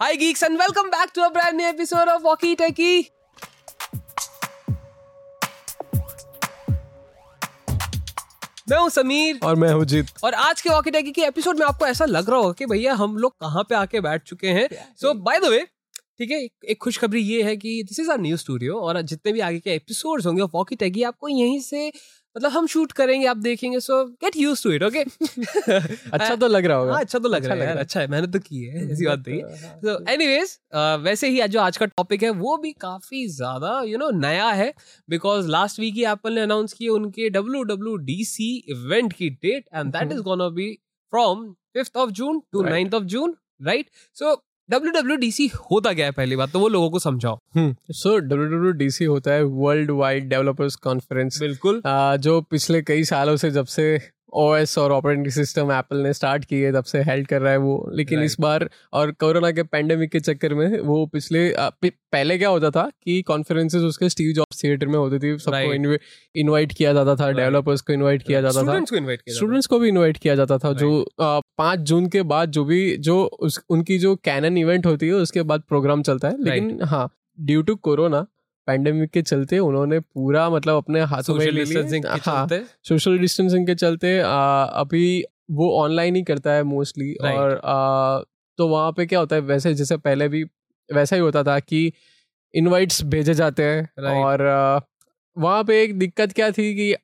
Hi geeks and welcome back to a brand new episode of Walkie Techie. मैं हूँ समीर। और मैं हूँ जीत और आज के वॉकी टैकी के एपिसोड में आपको ऐसा लग रहा होगा कि भैया हम लोग कहाँ पे आके बैठ चुके हैं। सो बाय द वे ठीक है एक, खुशखबरी ये है कि this is our new studio और जितने भी आगे के एपिसोड्स होंगे वॉकी टैकी आपको यहीं से मतलब हम शूट करेंगे आप देखेंगे so get use to it okay अच्छा तो लग रहा होगा। हाँ अच्छा तो लग अच्छा रहा है। अच्छा है। मैंने तो की है ऐसी बात नहीं हाँ, तो एनीवेज वैसे ही आज जो आज का टॉपिक है वो भी काफ़ी ज़्यादा यू नो नया है बिकॉज़ लास्ट वीक ही एप्पल ने अनाउंस किया उनके W W D C event की date and that is. Gonna be from fifth of June to ninth of June right so W W D C होता क्या है? पहली बात तो वो लोगों को समझाओ। So W W D C होता है वर्ल्ड वाइड डेवलपर्स कॉन्फ्रेंस बिल्कुल जो पिछले कई सालों से जब से ओएस और ऑपरेटिंग सिस्टम एप्पल ने स्टार्ट किए तब से हेल्ड कर रहा है वो। लेकिन Right. इस बार और कोरोना के पेंडेमिक के चक्कर में वो पिछले पहले क्या होता था कि कॉन्फ्रेंसेस उसके स्टीव जॉब्स थिएटर में होती थी सबको Right. इनवाइट किया जाता था Right. डेवलपर्स को इनवाइट किया जाता था। स्टूडेंट्स को भी इनवाइट किया जाता था जो पाँच जून के बाद जो भी जो उनकी जो कैनन इवेंट होती है उसके बाद प्रोग्राम चलता है। लेकिन हाँ ड्यू टू कोरोना पैंडेमिक के चलते उन्होंने पूरा मतलब अपने हाथों में सोशल ले डिस्टेंसिंग लिया हाँ चलते? सोशल डिस्टेंसिंग के चलते आ, अभी वो ऑनलाइन ही करता है मोस्टली और आ, तो वहाँ पे क्या होता है वैसे जैसे पहले भी वैसा ही होता था कि इनवाइट्स भेजे जाते हैं Right. और वहाँ पे एक दिक्कत क्या थी कि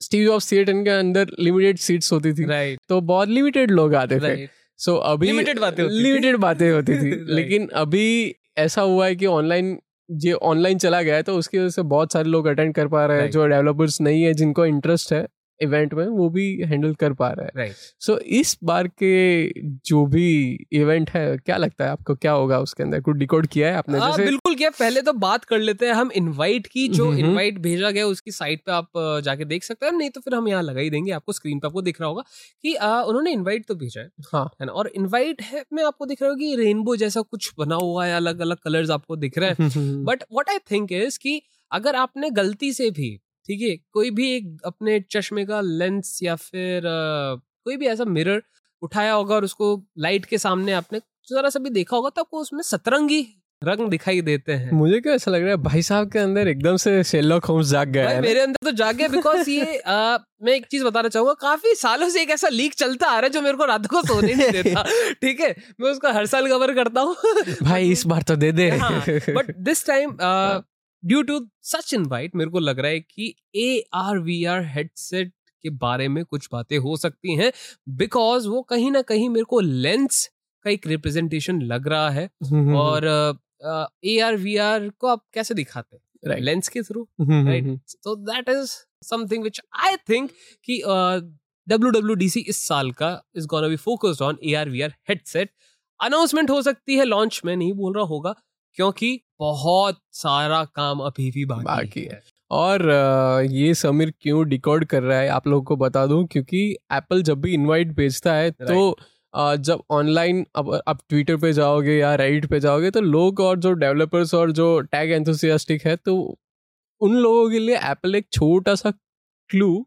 स्टीव ऑफ़ थिएटर के अंदर लिमिटेड सीट्स होती थी। राइट तो बहुत लिमिटेड लोग आते थे। सो अभी Limited बातें होती। लिमिटेड बातें होती थी. लेकिन अभी ऐसा हुआ है कि ऑनलाइन ये ऑनलाइन चला गया है तो उसकी वजह से बहुत सारे लोग अटेंड कर पा रहे हैं जो डेवलपर्स नहीं है जिनको इंटरेस्ट है। इवेंट में वो भी हैंडल कर पा रहे हैं। Right right. सो so, इस बार के जो भी इवेंट है क्या लगता है आपको? क्या होगा उसके अंदर? कुछ डिकोड किया है आपने हाँ जैसे? बिल्कुल क्या। पहले तो बात कर लेते हैं हम इनवाइट की जो हम्म। इनवाइट भेजा गया उसकी साइट पे आप जाके देख सकते हैं। नहीं तो फिर हम यहाँ लगा ही देंगे। आपको स्क्रीन पे आपको दिख रहा होगा कि अ, उन्होंने इन्वाइट तो भेजा है। हाँ। है ना? और इन्वाइट है में आपको दिख रहा होगा कि रेनबो जैसा कुछ बना हुआ है अलग अलग कलर्स आपको दिख रहे हैं। But what I think is कि अगर आपने गलती से भी ठीक है कोई भी एक अपने चश्मे का लेंस या फिर अ, कोई भी ऐसा मिरर उठाया होगा और उसको लाइट के सामने आपने जरा सा भी देखा होगा तो आपको उसमें सतरंगी रंग दिखाई देते हैं। मुझे क्यों ऐसा लग रहा है? भाई साहब के अंदर एकदम से शेरलॉक होम्स जाग गया भाई है मेरे अंदर तो जाग गया बिकॉज़ ये अ, मैं एक चीज़ बताना चाहूँगा काफ़ी सालों से एक ऐसा लीक चलता आ रहा है जो मेरे को रात को सोने नहीं देता। ठीक है मैं उसका हर साल कवर करता हूँ। भाई इस बार तो दे दे। But this time due to such invite मेरे को लग रहा है कि A R V R headset के बारे में कुछ बातें हो सकती हैं बिकॉज़ वो कहीं ना कहीं मेरे को लेंस का एक रिप्रेजेंटेशन लग रहा है हम्म, और ए आर वी आर को आप कैसे दिखाते हैं? Right. लेंस के through hmm, right hmm, so that is something which I think कि डब्ल्यू डब्ल्यू डी सी इस साल का is gonna be focused on A R V R headset announcement हो सकती है लॉन्च में नहीं बोल रहा होगा क्योंकि बहुत सारा काम अभी भी बाकी, बाकी है। है। और ये समीर क्यों डिकोड कर रहा है आप लोगों को बता दूँ क्योंकि एप्पल जब भी इनवाइट भेजता है तो जब ऑनलाइन अब आप ट्विटर पे जाओगे या रेडिट पे जाओगे तो लोग और जो डेवलपर्स और जो टैग एंथुसियास्टिक है तो उन लोगों के लिए एप्पल एक छोटा सा क्लू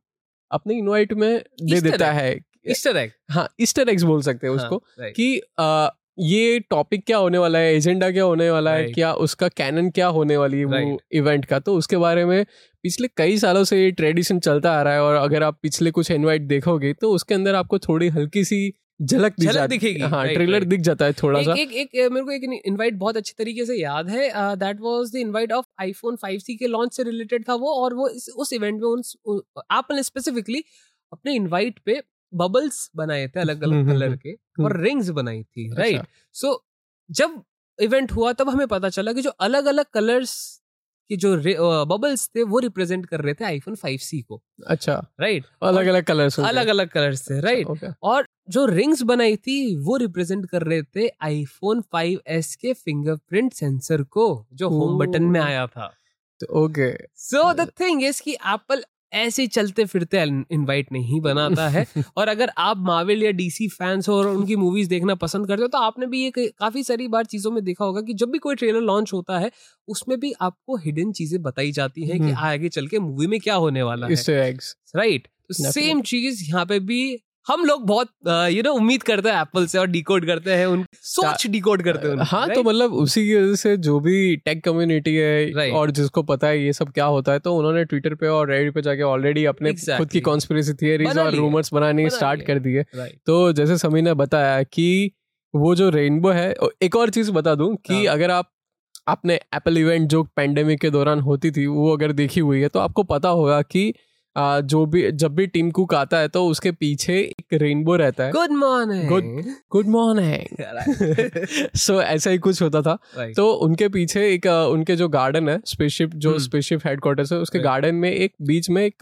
अपने इनवाइट में दे देता. है। ईस्टर एग हाँ ईस्टर एग्स बोल सकते हैं उसको हाँ, कि अ, ये टॉपिक क्या होने वाला है? एजेंडा क्या होने वाला है? क्या उसका कैनन क्या होने वाली है वो इवेंट का? तो उसके बारे में पिछले कई सालों से ये ट्रेडिशन चलता आ रहा है और अगर आप पिछले कुछ इनवाइट देखोगे तो उसके अंदर आपको थोड़ी हल्की सी झलक झलक दिखेगी, हाँ right, ट्रेलर right. दिख जाता है थोड़ा सा। एक, एक मेरे को एक इनवाइट बहुत अच्छे तरीके से याद है that was the invite of iPhone 5C के लॉन्च से रिलेटेड था वो और वो इस, उस इवेंट में उन एप्पल ने स्पेसिफिकली अपने इनवाइट पे बबल्स बनाए थे अलग अलग हम्म, कलर हम्म, के और रिंग्स बनाई थी अच्छा। राइट सो जब इवेंट हुआ तब हमें पता चला कि जो अलग अलग कलर्स के जो बबल्स थे वो रिप्रेजेंट कर रहे थे आईफोन 5C को अच्छा। राइट अलग अलग कलर्स अलग अलग कलर्स थे राइट ओके और जो रिंग्स बनाई थी वो रिप्रेजेंट कर रहे थे आईफोन 5s के फिंगरप्रिंट सेंसर को जो होम बटन में आया था। Okay so the thing is कि एप्पल ऐसे ही चलते फिरते इनवाइट नहीं बनाता है। और अगर आप मार्वल या डीसी फैंस हो और उनकी मूवीज़ देखना पसंद करते हो तो आपने भी ये काफ़ी सारी बार चीज़ों में देखा होगा कि जब भी कोई ट्रेलर लॉन्च होता है उसमें भी आपको हिडन चीज़ें बताई जाती हैं कि हम्म। आगे चल के मूवी में क्या होने वाला है। राइट तो सेम चीज़ यहाँ पे भी हम लोग बहुत यू नो उम्मीद करते हैं एप्पल से और डिकोड करते हैं उन सोच डिकोड करते हैं हाँ तो मतलब उसी की वजह से जो भी टेक कम्युनिटी है Right. और जिसको पता है ये सब क्या होता है तो उन्होंने ट्विटर पे और रेडिट पे जाके ऑलरेडी अपने Exactly. खुद की कॉन्स्पिरेसी थियरीज और रूमर्स बनाने स्टार्ट। कर दिए तो जैसे समी ने बताया कि वो जो रेनबो है एक और चीज़ बता दूँ कि हाँ। अगर आप आपने एप्पल इवेंट जो पेंडेमिक के दौरान होती थी वो अगर देखी हुई है तो आपको पता होगा कि जो भी जब भी टीम कुक आता है तो उसके पीछे एक रेनबो रहता है। Good morning Good- good morning so ऐसा ही कुछ होता था। राइट तो उनके पीछे एक उनके जो गार्डन है स्पेसशिप जो हम्म। स्पेसशिप हेडक्वार्टर्स है उसके Right. गार्डन में एक बीच में एक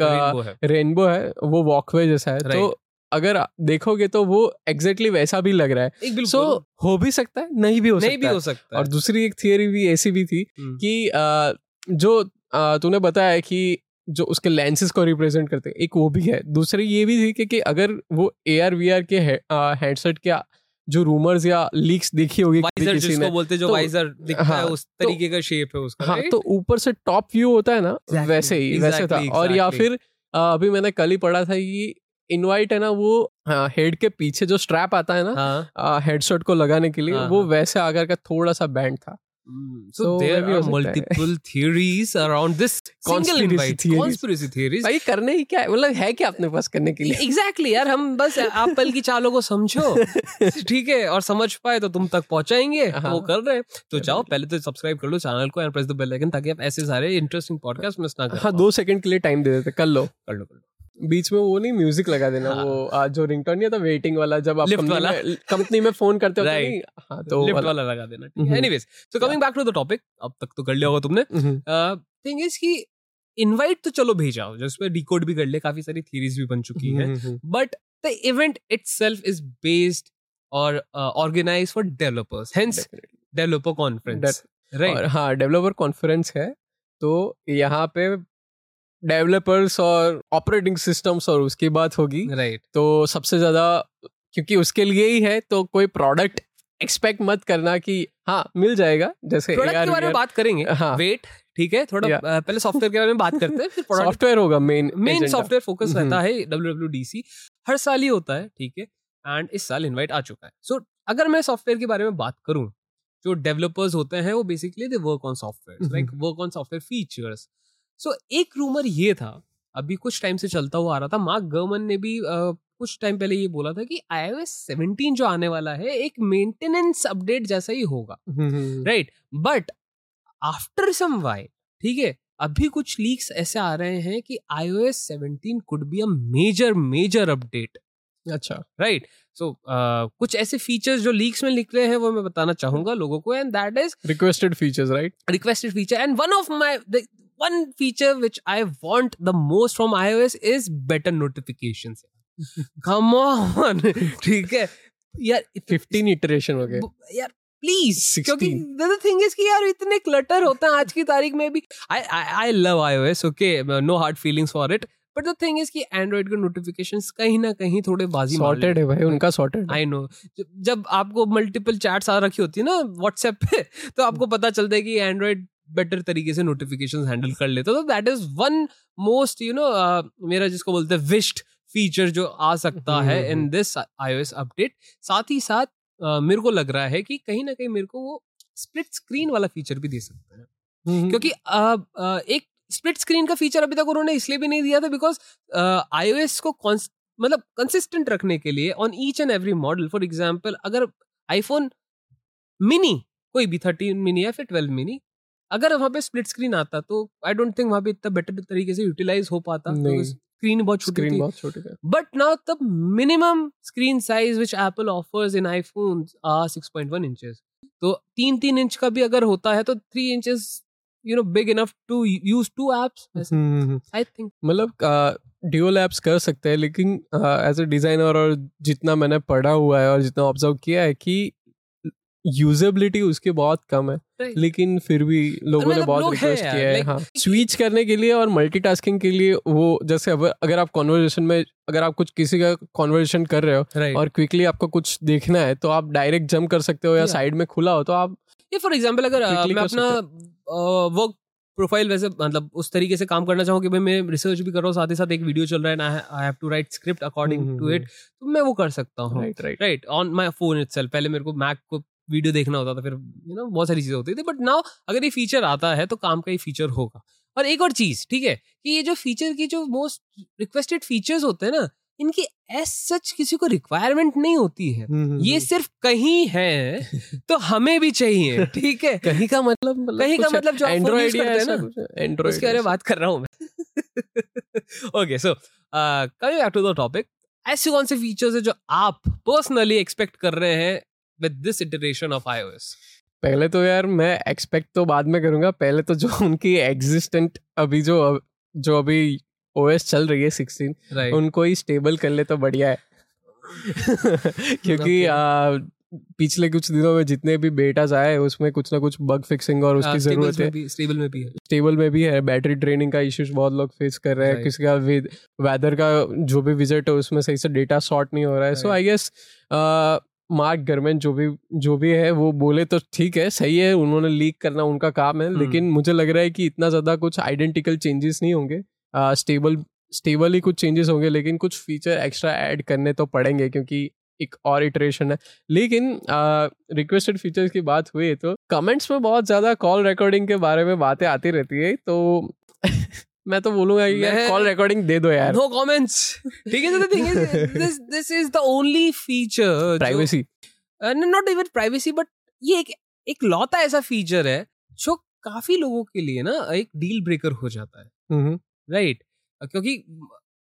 रेनबो है। है वो वॉकवे जैसा है। right. तो अगर देखोगे तो वो एग्जैक्टली वैसा भी लग रहा है। सो हो भी सकता है नहीं भी हो नहीं सकता भी है। सकता और दूसरी एक थियोरी भी ऐसी भी थी हम्म। कि जो तूने बताया कि जो उसके लेंसेज को रिप्रेजेंट करते हैं। एक वो भी है। दूसरी ये भी थी कि, कि अगर वो ए आर वी आर के हेडसेट के जो रूमर्स या लीक्स देखी होगी वाइजर किसी जिसको ने बोलते हैं, जो तो- वाइजर दिखता है हाँ, उस तरीके तो, का शेप है उसका हाँ तो ऊपर से टॉप व्यू होता है ना Exactly, वैसे ही exactly, वैसे था। exactly, और या फिर अभी मैंने कल ही पढ़ा था कि इनवाइट है ना वो हेड के पीछे जो स्ट्रैप आता है ना हाँ। हेडसेट को लगाने के लिए हाँ, वो हाँ। वैसे आकर का थोड़ा सा बैंड था। So So, there are multiple theories around this single invite theories. conspiracy theories. भाई करने ही क्या है? मतलब है क्या अपने पास करने के लिए? एग्जैक्टली यार हम बस एप्पल की चालों को समझो। ठीक है और समझ पाए तो तुम तक पहुंचाएँगे। तो वो हाँ। कर रहे हैं। तो जाओ पहले तो सब्सक्राइब कर लो चैनल को and press the bell icon ताकि आप ऐसे सारे इंटरेस्टिंग पॉडकास्ट मिस ना कर हाँ दो सेकंड के लिए टाइम दे देते कर लो। कर लो कर लो। बीच में वो नहीं म्यूज़िक लगा देना हाँ। वो आ, जो रिंगटोन नहीं था वेटिंग वाला जब आप कंपनी में कंपनी में फ़ोन करते हो तो Right. हाँ तो लिफ्ट वाला। वाला लगा देना हम्म। Anyways so coming back to the topic अब तक तो कर लिया होगा तुमने हम्म, थिंग इज़ कि इनवाइट तो चलो भेजा हो जिसमें डिकोड भी कर ले काफ़ी सारी थीरीज भी बन चुकी है but the event the event itself is based or uh, organized for developers hence definitely. developer conference That- right और हाँ डेवलपर कॉन्फ्रेंस है तो यहाँ पे डेवलपर्स और ऑपरेटिंग सिस्टम्स और उसकी बात होगी। Right right. तो सबसे ज़्यादा क्योंकि उसके लिए ही है तो कोई प्रोडक्ट एक्सपेक्ट मत करना कि हाँ मिल जाएगा जैसे प्रोडक्ट के बारे में बात करेंगे। हाँ। वेट ठीक है थोड़ा Yeah. पहले सॉफ्टवेयर के बारे में बात करते हैं फिर सॉफ्टवेयर होगा मेन मेन सॉफ्टवेयर फोकस। रहता है डब्ल्यू हर साल ही होता है ठीक है एंड इस साल इनवाइट आ चुका है। सो अगर मैं सॉफ्टवेयर के बारे में बात करूँ जो डेवलपर्स होते हैं वो basically they work on software. Like work on software features so so, एक रूमर ये था अभी कुछ टाइम से चलता हुआ आ रहा था मार्क गर्मन ने भी uh, कुछ टाइम पहले ये बोला था कि iOS 17 जो आने वाला है एक मेंटेनेंस अपडेट जैसा ही होगा। Right but after some why ठीक है अभी कुछ लीक्स ऐसे आ रहे हैं कि iOS seventeen could be a major major update अच्छा। राइट सो कुछ ऐसे फीचर्स जो लीक्स में लिख रहे हैं वो मैं बताना चाहूँगा लोगों को and that is requested features right requested feature and one of the one feature which i want the most from ios is better notifications. Come on. ठीक है? यार 15 इटरेशन हो गए। यार प्लीज़ क्योंकि द थिंग इज़ कि यार इतने क्लटर होते हैं आज की तारीख में भी। I I love iOS okay no hard feelings for it but the thing is कि एंड्रॉइड के नोटिफिकेशंस कहीं ना कहीं थोड़े बाजी सॉर्टेड है भाई उनका सॉर्टेड आई नो जब आपको मल्टीपल चैट्स आ रखी होती है ना व्हाट्सएप पे तो आपको पता चलता है कि एंड्रॉइड बेटर तरीके से नोटिफिकेशन हैंडल कर लेता है। तो that is one most you know मेरा जिसको बोलते हैं विश्ड फीचर जो आ सकता है hmm, in hmm. This iOS update साथ ही साथ uh, मेरे को लग रहा है कि कहीं ना कहीं मेरे को वो स्प्लिट स्क्रीन वाला फीचर भी दे सकते हैं। क्योंकि uh, uh, एक स्प्लिट स्क्रीन का फीचर अभी तक उन्होंने इसलिए भी नहीं दिया था बिकॉज़ iOS को मतलब कंसिस्टेंट रखने के लिए on each and every model for example अगर आईफोन मिनी कोई भी थर्टीन मिनी या फिर ट्वेल्व मिनी अगर वहाँ पे स्प्लिट स्क्रीन आता तो आई डोंट थिंक वहाँ पे इतना बेटर तरीके से यूटिलाइज हो पाता स्क्रीन बहुत छोटी थी। बहुत छोटे थे। But now the minimum screen size which Apple offers in iPhones are 6.1 inches. तो तीन तीन इंच का भी अगर होता है तो three inches you know big enough to use two apps I think मतलब ड्यूअल एप्स कर सकते हैं लेकिन एज अ डिज़ाइनर और जितना मैंने पढ़ा हुआ है और जितना ऑब्ज़र्व किया है कि यूजेबिलिटी उसकी बहुत कम है। लेकिन फिर भी लोगों ने मतलब बहुत रिक्वेस्ट किया है हाँ। स्विच करने के लिए और मल्टीटास्किंग के लिए वो जैसे अगर आप कॉन्वर्जेशन में अगर आप कुछ किसी का कॉन्वर्जेशन कर रहे हो और क्विकली आपको कुछ देखना है तो आप डायरेक्ट जंप कर सकते हो या साइड में खुला हो तो आप ये फॉर एग्जांपल अगर मैं अपना वर्क प्रोफ़ाइल वैसे मतलब उस तरीके से काम करना चाहूँ कि भाई मैं रिसर्च भी कर रहा हूँ साथ ही साथ एक वीडियो चल रहा है I have to write script according to it तो मैं वो कर सकता हूँ। Right right on my phone it पहले मेरे को मैक को वीडियो देखना होता था फिर यू नो बहुत सारी चीज़ें होती थी बट नाउ अगर ये फीचर आता है तो काम का ही फीचर होगा। और एक और चीज़ ठीक है कि ये जो फीचर की जो मोस्ट रिक्वेस्टेड फीचर्स होते हैं ना इनकी एस सच किसी को रिक्वायरमेंट नहीं होती है। ये सिर्फ़ कहीं है तो हमें भी चाहिए ठीक है? कहीं का मतलब कहीं का मतलब जो एंड्रॉइड हैं ना एंड्रॉइड उसके बारे में बात कर रहा हूँ मैं। Okay so coming back to the topic ऐसे कौन से फीचर्स है जो आप पर्सनली एक्सपेक्ट कर रहे हैं with this iteration of iOS पहले तो यार मैं एक्सपेक्ट तो बाद में करूँगा। पहले तो जो उनकी एग्जिस्टेंट अभी जो जो अभी ओएस चल रही है सिक्सटीन राइट उनको ही स्टेबल कर ले तो बढ़िया है। क्योंकि Okay. आ, पिछले कुछ दिनों में जितने भी बेटाज आए उसमें कुछ ना कुछ बग फिक्सिंग और उसकी ज़रूरत है। स्टेबल में भी है। स्टेबल में भी है बैटरी ड्रेनिंग का इश्यूज़ बहुत लोग फेस कर रहे हैं। Right. किसी का वेदर का जो भी विज़िट है उसमें सही से डेटा शॉर्ट नहीं हो रहा है। So I guess mark government जो भी जो भी है वो बोले तो ठीक है सही है उन्होंने लीक करना उनका काम है Hmm. लेकिन मुझे लग रहा है कि इतना ज़्यादा कुछ आइडेंटिकल चेंजेस नहीं होंगे स्टेबल स्टेबल ही कुछ चेंजेस होंगे लेकिन कुछ फीचर एक्स्ट्रा ऐड करने तो पड़ेंगे क्योंकि एक और इटरेशन है लेकिन रिक्वेस्टेड फीचर्स की बात हुई तो कमेंट्स में बहुत ज़्यादा कॉल रिकॉर्डिंग के बारे में बातें आती रहती है तो मैं तो बोलूँगा कि यार कॉल रिकॉर्डिंग दे दो यार। नो कमेंट्स ठीक है तो thing is this this is the only feature privacy not even privacy but ये एक एक लौता ऐसा फीचर है जो काफ़ी लोगों के लिए ना एक डील ब्रेकर हो जाता है। Right mm-hmm. right? क्योंकि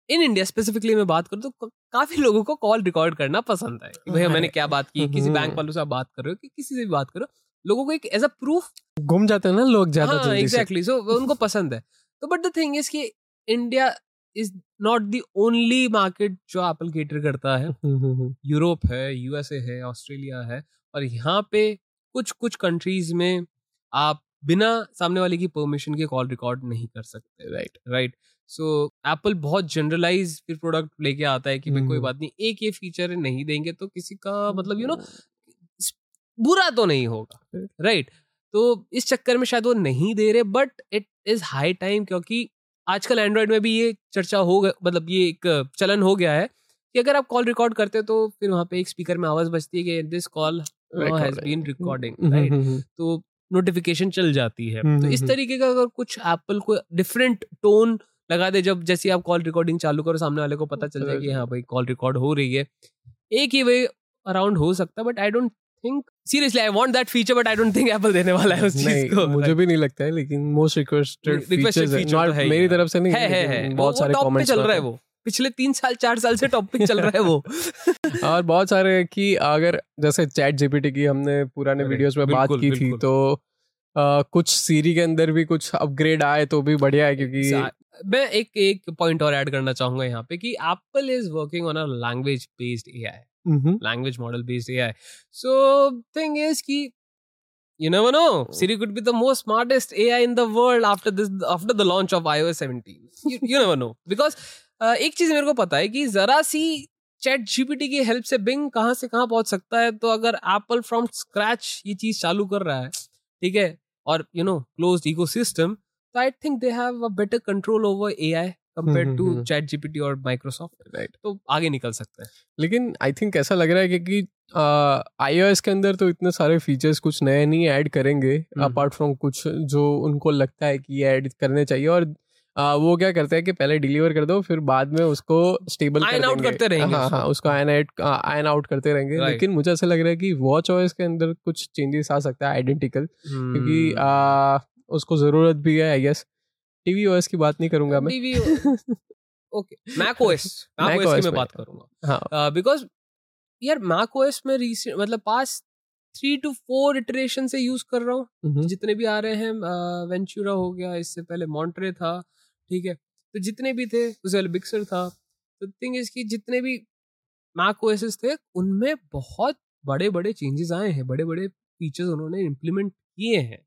इन इंडिया स्पेसिफिकली मैं बात करूँ तो काफ़ी लोगों को कॉल रिकॉर्ड करना पसंद है कि भैया मैंने क्या बात की? किसी। बैंक वालों से आप बात कर रहे हो कि किसी से भी बात करो लोगों को एक एज अ प्रूफ घूम जाते हैं ना लोग ज़्यादा हाँ से। एग्जैक्टली सो उनको पसंद है। तो बट द थिंग इज़ कि India is not the only market जो एप्पल केटर करता है। हम्म, हम्म, हम्म। यूरोप है यूएसए है ऑस्ट्रेलिया है और यहाँ पे कुछ कुछ कंट्रीज़ में आप बिना सामने वाले की परमिशन के कॉल रिकॉर्ड नहीं कर सकते राइट राइट सो एप्पल बहुत जनरलाइज फिर प्रोडक्ट लेके आता है कि भाई कोई हम्म। बात नहीं एक ये फीचर नहीं देंगे तो किसी का मतलब यू नो बुरा तो नहीं होगा राइट तो इस चक्कर में शायद वो नहीं दे रहे but it is high time क्योंकि आजकल एंड्रॉयड में भी ये चर्चा हो गया मतलब ये एक चलन हो गया है कि अगर आप कॉल रिकॉर्ड करते हो तो फिर वहाँ पे एक स्पीकर में आवाज़ बजती है कि this call has been recording hmm, right hmm, hmm. तो नोटिफिकेशन चल जाती है। हम्म, तो इस हम्म, तरीके का अगर कुछ एप्पल को डिफरेंट टोन लगा दे जब जैसे आप कॉल रिकॉर्डिंग चालू करो सामने वाले को पता चल जाए कि हाँ भाई कॉल रिकॉर्ड हो रही है। एक ही वे अराउंड हो सकता है but I don't think seriously I want that feature but I don't think Apple देने वाला है उस चीज़ को मुझे भी नहीं लगता है लेकिन most requested Requested features feature तो है ही मेरी तरफ़ से नहीं है है बहुत सारे कमेंट्स चल रहा है वो। पिछले तीन साल चार साल से टॉप पे चल रहा है वो। और बहुत सारे हैं कि अगर जैसे चैट जीपीटी की हमने पुराने वीडियोस में बात की थी तो आ, कुछ सीरी के अंदर भी कुछ अपग्रेड आए तो भी बढ़िया है क्योंकि मैं एक एक पॉइंट और ऐड करना चाहूँगा यहाँ पे कि Apple is working on a language based AI language model based A I so thing is की यू नो वो no Siri could be the most smartest A I in the world after this after the launch of iOS seventeen you know no because एक चीज़ मेरे को पता है कि जरा सी चैट जीपीटी की हेल्प से बिंग कहाँ से कहाँ पहुँच सकता है तो अगर एप्पल फ्रॉम स्क्रैच ये चीज़ चालू कर रहा है ठीक है और you know close ecosystem तो I think they have a better control over A I compare hmm, to hmm, ChatGPT और माइक्रोसॉफ्ट Right. तो आगे निकल सकते हैं। लेकिन आई थिंक ऐसा लग रहा है क्योंकि आईओएस के अंदर तो इतने सारे फीचर्स कुछ नए नहीं ऐड करेंगे हम्म। अपार्ट फ्रॉम कुछ जो उनको लगता है कि ऐड करने चाहिए और आ, वो क्या करते हैं कि पहले डिलीवर कर दो फिर बाद में उसको स्टेबल Iron out करते रहेंगे हाँ हाँ उसको आयन आउट आयन आउट करते रहेंगे। लेकिन मुझे ऐसा लग रहा है कि वॉच ओएस के अंदर कुछ चेंजेस आ सकता है आइडेंटिकल क्योंकि हम्म। आ, उसको ज़रूरत भी है आई गेस टीवी ओएस की बात नहीं करूँगा मैं। TV okay Mac OS Mac OS की मैं बात करूँगा। हाँ। बिकॉज़ यार मैक ओएस में recent- मतलब past three to four iteration से यूज़ कर रहा हूँ। हम्म, जितने भी आ रहे हैं वेंचुरा हो गया इससे पहले मॉन्ट्रे था ठीक है। तो जितने भी थे उससे पहले बिक्सर था। तो थिंग इज़ कि जितने भी मैक ओएसेस थे उनमें बहुत बड़े बड़े चेंजेस आए हैं बड़े बड़े फीचर्स उन्होंने इम्प्लीमेंट किए हैं।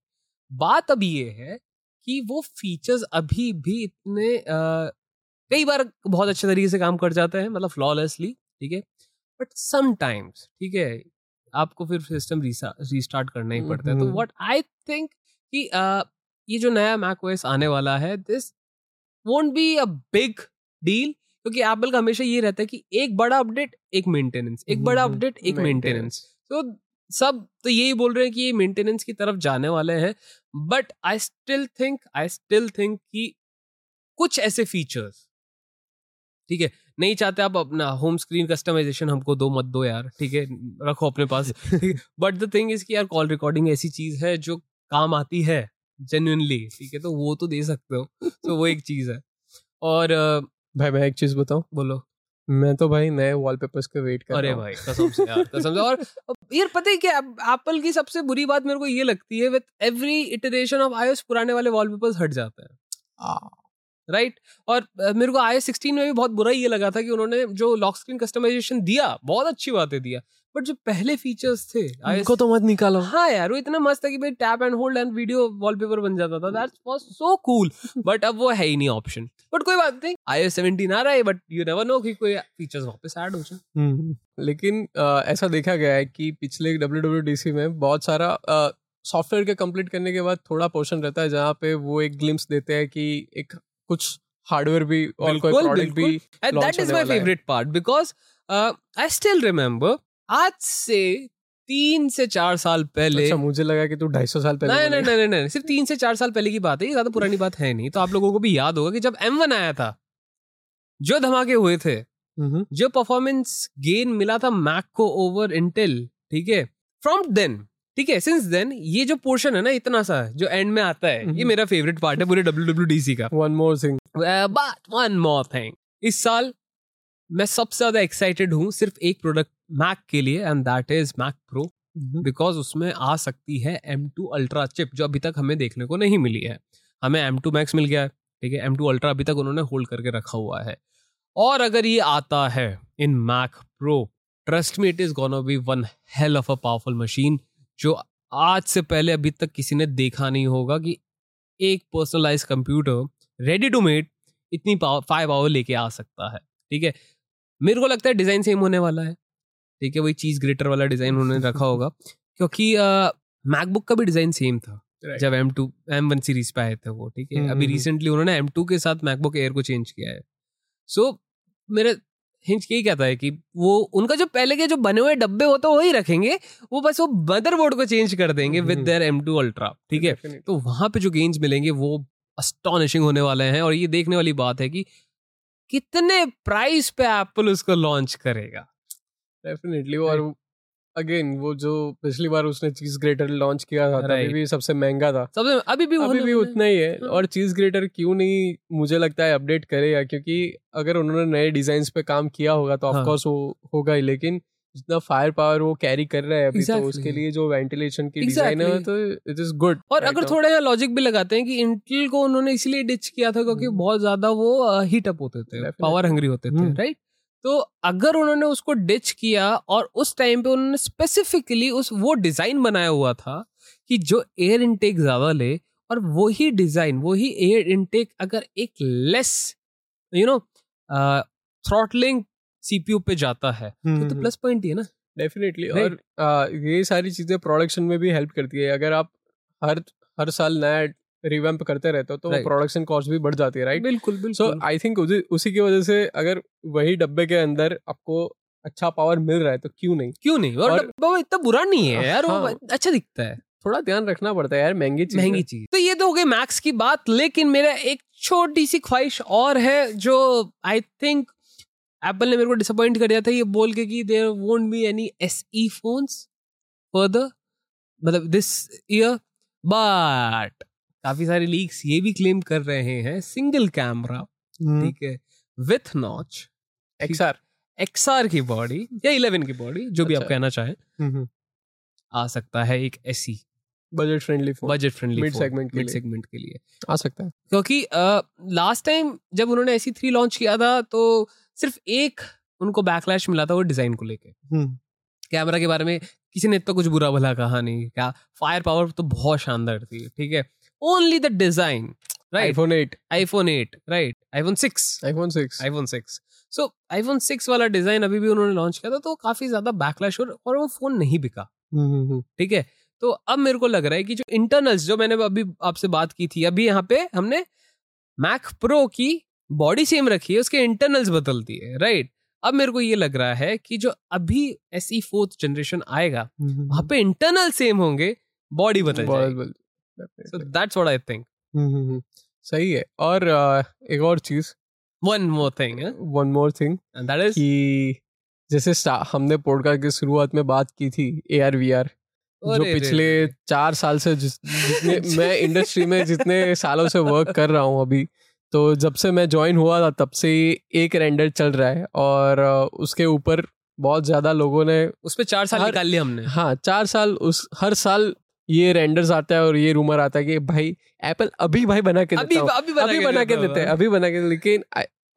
बात अब ये है कि वो फीचर्स अभी भी इतने कई बार बहुत अच्छे तरीके से काम कर जाते हैं मतलब फ्लॉलेसली ठीक है? बट समटाइम्स ठीक है आपको फिर सिस्टम रीस्टार्ट करना ही पड़ता है। तो हम्म। व्हाट आई थिंक कि ये जो नया मैक ओएस आने वाला है this won't be a big deal क्योंकि एप्पल का हमेशा ये रहता है कि एक बड़ा अपडेट एक मेंटेनेंस एक बड़ा हम्म, अपडेट एक मेंटेनेंस तो सब तो यही बोल रहे हैं कि ये मेंटेनेंस की तरफ़ जाने वाले हैं but I still think I still think कि कुछ ऐसे फीचर्स ठीक है? नहीं चाहते आप अपना होम स्क्रीन कस्टमाइजेशन हमको दो मत दो यार ठीक है? रखो अपने पास बट द थिंग इज़ कि यार कॉल रिकॉर्डिंग ऐसी चीज़ है जो काम आती है जेन्युइनली ठीक है? तो वो तो दे सकते हो तो वो एक चीज़ है। और भाई मैं एक चीज़ बताऊँ? बोलो। मैं तो भाई नए वॉलपेपर्स का वेट कर अरे रहा हूँ। भाई कसम से यार कसम से। और यार पता है क्या एप्पल की सबसे बुरी बात मेरे को ये लगती है with every iteration of iOS पुराने वाले वॉलपेपर्स हट जाते हैं। Right right? और मेरे को आई सिक्सटीन में भी बहुत बुरा ये लगा था कि उन्होंने जो लॉक स्क्रीन कस्टमाइजेशन दिया बहुत अच्छी बातें दिया। बट जो पहले फीचर्स थे इनको तो मत निकालो। हाँ यार वो इतना मस्त था कि भाई tap and hold and video wallpaper बन जाता था। That was so cool but अब वो है ही नहीं ऑप्शन बट कोई बात नहीं iOS 17 आ रहा है बट यू नेवर नो कि कोई फीचर्स वापस ऐड हो जाए। हम्म, लेकिन अ, ऐसा देखा गया है कि पिछले डब्ल्यू में बहुत सारा सॉफ्टवेयर के कंप्लीट करने के बाद थोड़ा पोर्शन रहता है जहाँ पे वो एक ग्लिम्स देते हैं कि एक कुछ हार्डवेयर भी और कोई प्रोडक्ट भी And launch that is होने my वाला है। favorite part आज से तीन से चार साल पहले अच्छा मुझे लगा कि तू ढाई सौ साल पहले नहीं नहीं नहीं नहीं सिर्फ़ तीन से चार साल पहले की बात है ये ज़्यादा पुरानी बात है नहीं। तो आप लोगों को भी याद होगा कि जब एम वन आया था जो धमाके हुए थे हम्म, जो परफॉर्मेंस गेन मिला था मैक को ओवर इंटेल ठीक है? फ्रॉम देन ठीक है? सिंस देन ये जो पोर्शन है ना इतना सा जो एंड में आता है ये हम्म। मेरा फेवरेट पार्ट है पूरे WWDC का। One more thing but one more thing इस साल मैं सबसे ज़्यादा एक्साइटेड हूँ सिर्फ़ एक प्रोडक्ट मैक के लिए and that is Mac Pro because उसमें आ सकती है एम टू अल्ट्रा चिप जो अभी तक हमें देखने को नहीं मिली है। हमें एम टू मैक्स मिल गया है ठीक है? एम टू अल्ट्रा अभी तक उन्होंने होल्ड करके रखा हुआ है। और अगर ये आता है in Mac Pro trust me it is gonna be one hell of a powerful machine जो आज से पहले अभी तक किसी ने देखा नहीं होगा कि एक personalize computer ready to made इतनी पावर फाइव आवर लेके आ सकता है ठीक है? मेरे को लगता है डिज़ाइन सेम होने वाला है। ठीक है वही चीज़ ग्रेटर वाला डिज़ाइन उन्होंने रखा होगा। क्योंकि मैकबुक का भी डिज़ाइन सेम था Right. जब M two M one series पे आए थे वो ठीक है। हम्म, अभी हम्म, रिसेंटली उन्होंने एम टू के साथ मैकबुक एयर को चेंज किया है। सो मेरा हिंच यही कहता है कि वो उनका जो पहले के जो बने हुए डब्बे होते हैं वही रखेंगे। वो बस वो मदरबोर्ड को चेंज कर देंगे with hmm. There M two ultra ठीक है। तो वहाँ पे जो गेन्स मिलेंगे वो अस्टॉनिशिंग होने वाले हैं। और ये देखने वाली बात है कि कितने प्राइस पे एप्पल उसको लॉन्च करेगा डेफिनेटली और अगेन वो जो पिछली बार उसने चीज़ ग्रेटर लॉन्च किया था अभी भी सबसे महँगा था सबसे अभी भी अभी भी उतना ही है हाँ। और चीज़ ग्रेटर क्यों नहीं मुझे लगता है अपडेट करेगा क्योंकि अगर उन्होंने नए डिज़ाइन पे काम किया होगा तो हाँ। ऑफकोर्स वो होगा ही लेकिन जितना फायर पावर वो कैरी कर रहा है अभी exactly. तो उसके लिए जो वेंटिलेशन की डिज़ाइन है तो इट इज़ गुड और right अगर थोड़ा यहाँ लॉजिक भी लगाते हैं कि इंटेल को उन्होंने इसलिए डिच किया था क्योंकि हम्म। बहुत ज़्यादा वो हीट अप होते थे पावर हंग्री होते थे। राइट तो अगर उन्होंने उसको डिच किया और उस टाइम पे उन्होंने स्पेसिफिकली उस वो डिज़ाइन बनाया हुआ था कि जो एयर इनटेक ज़्यादा ले और वही डिज़ाइन वही एयर इनटेक अगर एक less you know throttling CPU पे जाता है। तो, तो प्लस पॉइंट ही है ना। डेफिनेटली और आ, ये सारी चीज़ें प्रोडक्शन में भी हेल्प करती है। अगर आप हर हर साल नया रिवैम्प करते रहते हो तो Right. प्रोडक्शन कॉस्ट भी बढ़ जाती है राइट? बिल्कुल बिल्कुल। सो आई थिंक उसी की वजह से अगर वही डब्बे के अंदर आपको अच्छा पावर मिल रहा है तो क्यों नहीं? क्यों नहीं? और, और- इतना बुरा नहीं है यार हाँ, वो। अच्छा दिखता है। थोड़ा ध्यान रखना पड़ता है यार महँगी चीज़। महँगी चीज़। तो ये तो हो गई मैक्स की बात लेकिन मेरा एक छोटी सी ख्वाहिश और है जो आई थिंक एप्पल ने मेरे को डिसअपॉइंट कर दिया था ये बोल के कि there won't be any S E phones further मतलब दिस ईयर बट काफ़ी सारे लीक्स ये भी क्लेम कर रहे हैं सिंगल कैमरा ठीक है विथ नॉच एक्सआर एक्सआर की बॉडी या इलेवन की बॉडी जो भी आप अच्छा। कहना चाहें। आ सकता है एक AC budget friendly phone budget friendly Mid segment के मिड लिए। सेगमेंट के लिए। आ सकता है। क्योंकि लास्ट टाइम जब उन्होंने ऐसी थ्री लॉन्च किया था तो सिर्फ़ एक उनको बैकलैश मिला था वो डिज़ाइन को लेके। कैमरा के बारे में किसी ने इतना कुछ बुरा भला कहा नहीं क्या? फायर पावर तो बहुत शानदार थी ठीक है? Only the design right iPhone 8 iPhone eight right iPhone six iPhone 6 iPhone six so iPhone six वाला डिज़ाइन अभी भी उन्होंने लॉन्च किया था तो काफ़ी ज़्यादा बैकलैश और, और वो फ़ोन नहीं बिका। ठीक है? तो अब मेरे को लग रहा है कि जो इंटरनल्स जो मैंने अभी आपसे बात की थी अभी यहाँ पे हमने मैक प्रो की बॉडी सेम रखी है उसके इंटरनल्स बदलती है राइट अब मेरे को ये लग रहा है कि जो अभी एस ई फोर्थ जनरेशन आएगा वहाँ पे इंटरनल सेम होंगे बॉडी बदल so that's what I think सही है। और uh, एक और चीज़। One more thing one more thing that is कि जैसे हमने पॉडकास्ट की शुरुआत में बात की थी ए आर वी आर जो पिछले चार साल से जिस जितने मैं इंडस्ट्री में जितने सालों से वर्क कर रहा हूँ अभी तो जब से मैं ज्वाइन हुआ था तब से एक रेंडर चल रहा है और उसके ऊपर बहुत ज़्यादा लोगों ने उस पे चार साल निकाल लिया हमने। हाँ चार साल उस हर साल ये रेंडर्स आता है और ये रूमर आता है कि भाई एप्पल अभी भाई बना के अभी देता अभी बना अभी बना के देते हैं अभी बना के लेकिन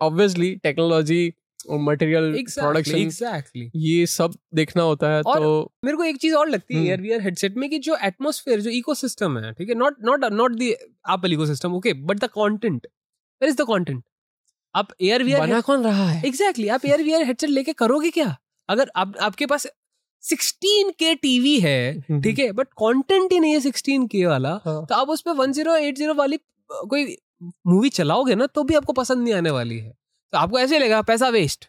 ऑब्वियसली टेक्नोलॉजी और मटेरियल प्रोडक्शन exactly. ये सब देखना होता है और तो मेरे को एक चीज़ और लगती है हम्म। एयर वीआर हेडसेट में कि जो एटमॉस्फेयर जो इकोसिस्टम है ठीक है? Not not not the Apple ecosystem okay but the content where is the content आप एयर वीआर बना कौन रहा है? एग्जैक्टली आप एयर वीआर हेडसेट लेके करोगे क्या? अगर आप आपके पास 16 के टीवी है। ठीक है बट कॉन्टेंट ही नहीं है 16 के वाला हाँ। तो आप उस पर वन ज़ीरो एट ज़ीरो वाली कोई मूवी चलाओगे ना तो भी आपको पसंद नहीं आने वाली है। तो आपको ऐसे लगेगा पैसा वेस्ट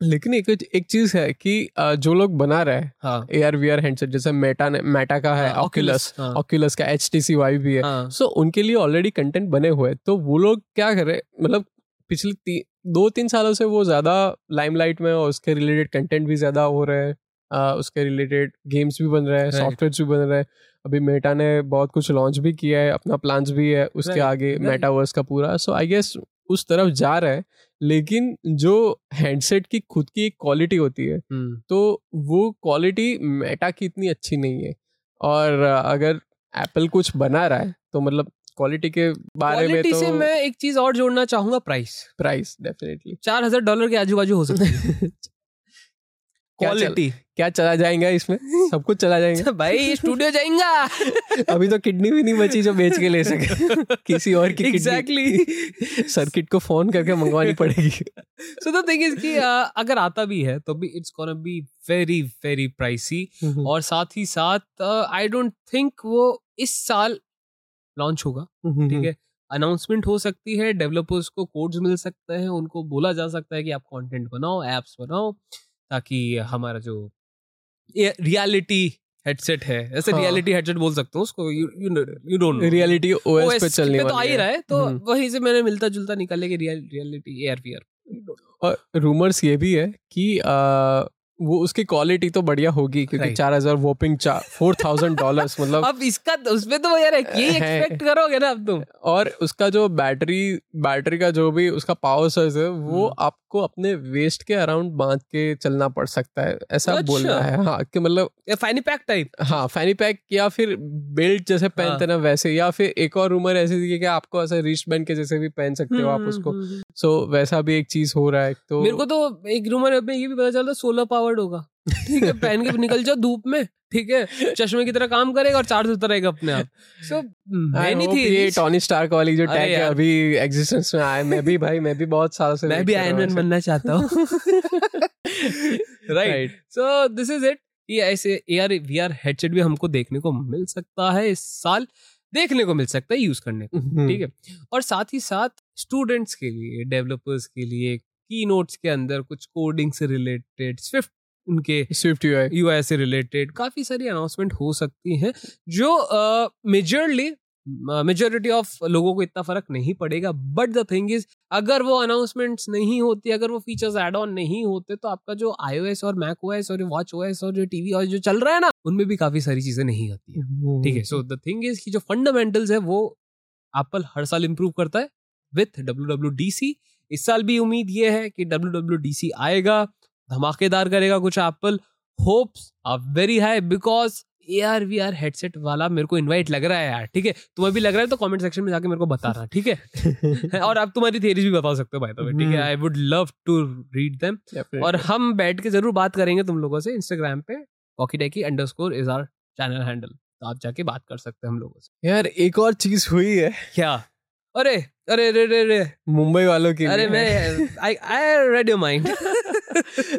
लेकिन एक एक चीज़ है कि जो लोग बना रहे हैं A R V R headset जैसे मेटा ने मेटा का है हाँ, ऑक्यूलस हाँ, का एच टी सी वाई भी है। हाँ, सो उनके लिए ऑलरेडी कंटेंट बने हुए तो वो लोग क्या कर रहे हैं मतलब पिछले ती, दो तीन सालों से वो ज़्यादा लाइमलाइट में और उसके रिलेटेड कंटेंट भी ज़्यादा हो रहे हैं। उसके रिलेटेड गेम्स भी बन रहे हैं सॉफ्टवेयर भी बन रहे हैं। अभी मेटा ने बहुत कुछ लॉन्च भी किया है अपना प्लान्स भी है उसके Right, आगे right. मेटावर्स का पूरा। सो आई गेस उस तरफ़ जा रहा है लेकिन जो हैंडसेट की खुद की एक क्वालिटी होती है हम्म, तो वो क्वालिटी मेटा की इतनी अच्छी नहीं है। और अगर एप्पल कुछ बना रहा है तो मतलब क्वालिटी के बारे में तो से मैं एक चीज़ और जोड़ना चाहूँगा प्राइस प्राइस डेफिनेटली चार हज़ार डॉलर के आजू बाजू हो सकते है। क्वालिटी क्या चला जाएगा इसमें? सब कुछ चला जाएगा। भाई स्टूडियो जाएगा। अभी तो किडनी भी नहीं बची जो बेच के ले सके। किसी और की एग्जैक्टली सर्किट को फ़ोन करके मंगवानी पड़ेगी। सो द थिंग इज़ कि अगर आता भी है तो भी it's gonna be very very pricey और साथ ही साथ आई डोंट थिंक वो इस साल लॉन्च होगा। ठीक है? अनाउंसमेंट हो सकती है डेवलपर्स को कोड्स मिल सकते हैं उनको बोला जा सकता है कि आप कंटेंट बनाओ एप्स बनाओ। ताकि हमारा जो रियलिटी हेडसेट है ऐसे हाँ। रियलिटी हेडसेट बोल सकते हो उसको you you don't reality OS पे चलने पे तो आ ही रहा है तो हम्म। वहीं से मैंने मिलता जुलता निकाले कि रियल रियलिटी एआरवीआर और रूमर्स ये भी है कि वो उसकी क्वालिटी तो बढ़िया होगी क्योंकि चार हज़ार वोपिंग फोर थाउज़ेंड डॉलर्स मतलब अब इसका उसमें तो यार एक्सपेक्ट करोगे ना अब तुम। और उसका जो बैटरी बैटरी का जो भी उसका पावर सोर्स है वो हम्म। आपको अपने वेस्ट के अराउंड बाँध के चलना पड़ सकता है ऐसा अच्छा। बोलना है। हाँ कि मतलब फैनी पैक टाइप हाँ फैनी पैक या फिर बेल्ट जैसे पहनते ना वैसे। या फिर एक और रूमर ऐसी थी कि आपको ऐसे रिस्ट बैंड के जैसे भी पहन सकते हो आप उसको। सो वैसा भी एक चीज़ हो रहा है तो मेरे को तो एक रूमर में ये भी पता चलता सोलर पावर्ड होगा। ठीक है पहन के निकल जाओ धूप में ठीक है चश्मे की तरह काम करेगा और चार्ज होता रहेगा अपने आप। सो मैनी थी ये टॉनी स्टार्क वाली जो टैग है अभी एग्जिस्टेंस में आया मैं भी भाई मैं भी बहुत सालों से मैं भी आयरन मैन बनना चाहता हूँ। Right so this is it ये ऐसे A R V R headset भी हमको देखने को मिल सकता है इस साल। देखने को मिल सकता है यूज़ करने को। हम्म, ठीक है? और साथ ही साथ स्टूडेंट्स के लिए डेवलपर्स के लिए की नोट्स के अंदर कुछ कोडिंग से रिलेटेड स्विफ्ट उनके स्विफ्ट यूआई यूआई से रिलेटेड काफ़ी सारी अनाउंसमेंट हो सकती हैं जो मेजरली मेजोरिटी ऑफ़ लोगों को इतना फ़र्क नहीं पड़ेगा। बट द थिंग इज़ अगर वो अनाउंसमेंट्स नहीं होती अगर वो फीचर्स एड ऑन नहीं होते तो आपका जो iOS और मैक ओएस और वॉच ओएस और जो टीवी और जो चल रहा है ना उनमें भी काफ़ी सारी चीज़ें नहीं आती है। ठीक है सो द थिंग इज़ कि जो फंडामेंटल्स है वो एप्पल हर साल इंप्रूव करता है with W W D C इस साल भी उम्मीद ये है कि डब्ल्यू आएगा। धमाकेदार करेगा कुछ Apple hopes are very high because A R V R headset वाला मेरे को इनवाइट लग रहा है यार ठीक है? तुम्हें भी लग रहा है तो कमेंट सेक्शन में जाके मेरे को बता रहा ठीक है? और आप तुम्हारी थियरीज भी बता सकते हो भाई तो ठीक है? I would love to read them और हम बैठ के ज़रूर बात करेंगे तुम लोगों से इंस्टाग्राम पे walkie डेकी underscore is our channel handle तो आप जाके बात कर सकते हैं हम लोगों से। यार एक और चीज़ हुई है। क्या? अरे अरे अरे रे रे। मुंबई वालों की अरे मैं I I read your mind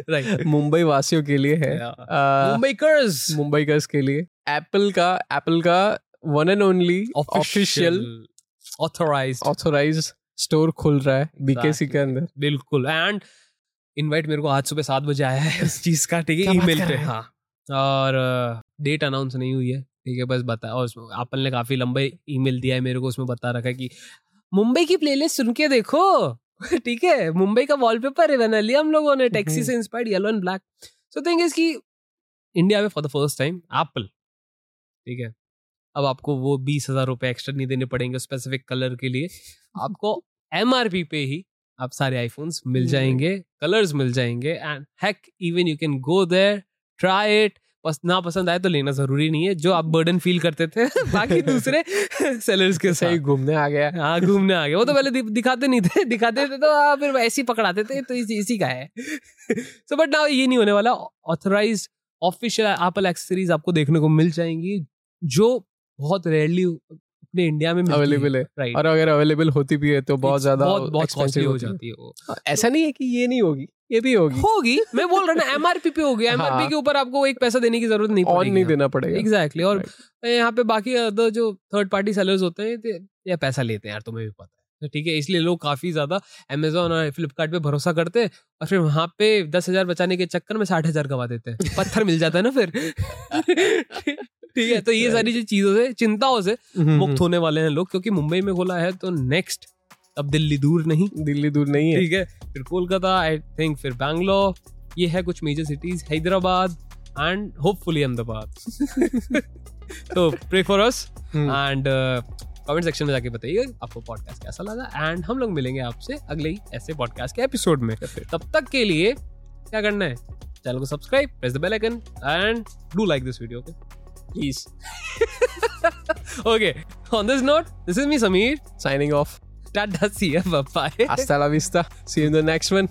right Mumbai वासियों के लिए है। आ, मुंबईकर्स। मुंबईकर्स के लिए। एप्पल का एप्पल का one and only official authorized authorize store खुल रहा है बीकेसी के अंदर। बिल्कुल। एंड इनवाइट मेरे को आज सुबह सात बजे आया है। उस चीज़ का ठीक है ईमेल पे। हाँ? और डेट अनाउंस नहीं हुई है। ठीक है बस बता और एप्पल ने काफ़ी लंबा ईमेल दिया है मेरे को उसमें बता रखा है कि मुंबई की प्लेलिस्ट सुन के देखो। ठीक है मुंबई का वॉलपेपर है बना लिया हम लोगों ने टैक्सी हम्म। से inspired yellow and black so thing is कि इंडिया में for the first time Apple ठीक है अब आपको वो बीस हज़ार रुपए एक्स्ट्रा नहीं देने पड़ेंगे स्पेसिफिक कलर के लिए आपको एमआरपी पे ही आप सारे आईफोन्स मिल हम्म। जाएँगे कलर्स मिल जाएँगे and hack even you can go there try it बस ना पसंद आए तो लेना ज़रूरी नहीं है। जो आप बर्डन फील करते थे बाकी दूसरे सेलर्स के सही साथ। घूमने आ गया। हाँ घूमने आ गया। वो तो पहले दि- दिखाते नहीं थे दिखाते थे तो आ, फिर ऐसे ही पकड़ाते थे तो इसी, इसी का है। सो बट ना ये नहीं होने वाला। ऑथराइज ऑफिशियल एप्पल एक्सेसरीज आपको देखने को मिल जाएँगी जो बहुत रेयरली अपने इंडिया में अवेलेबल है राइट और अगर अवेलेबल होती भी है तो बहुत ज़्यादा बहुत बहुत कॉस्टली हो जाती है वो। ऐसा नहीं है कि ये नहीं होगी ये भी होगी। होगी मैं बोल रहा ना एमआरपी पे होगी एमआरपी हाँ। के ऊपर आपको एक पैसा देने की ज़रूरत नहीं ऑन पड़ेगी नहीं देना पड़ेगा। एग्जैक्टली और यहाँ पे बाकी अदर जो थर्ड पार्टी सेलर्स होते हैं ये पैसा लेते हैं यार तुम्हें भी पता है। तो ठीक है इसलिए लोग काफ़ी ज़्यादा अमेजोन और फ्लिपकार्ट पे भरोसा करते हैं और फिर वहाँ पे दस हज़ार बचाने के चक्कर में साठ हज़ार गवा देते हैं। पत्थर मिल जाता है ना फिर। ठीक है तो ये सारी जो चीज़ों से चिंताओं से हम्म, मुक्त होने वाले हैं लोग क्योंकि मुंबई में खोला है तो नेक्स्ट अब दिल्ली दूर नहीं। दिल्ली दूर नहीं है। ठीक है फिर कोलकाता आई थिंक फिर बैंगलोर ये है कुछ major cities Hyderabad and hopefully Ahmedabad. तो pray for us hmm, and comment section में जाके बताइए आपको पॉडकास्ट कैसा लगा एंड हम लोग मिलेंगे आपसे अगले ही ऐसे पॉडकास्ट के एपिसोड में। तब तक के लिए क्या करना है? चैनल को subscribe press the bell icon and do like this video okay please. okay, on this note, this is me, Sameer, signing off. Tata, see ya, bye Hasta la vista. See you in the next one.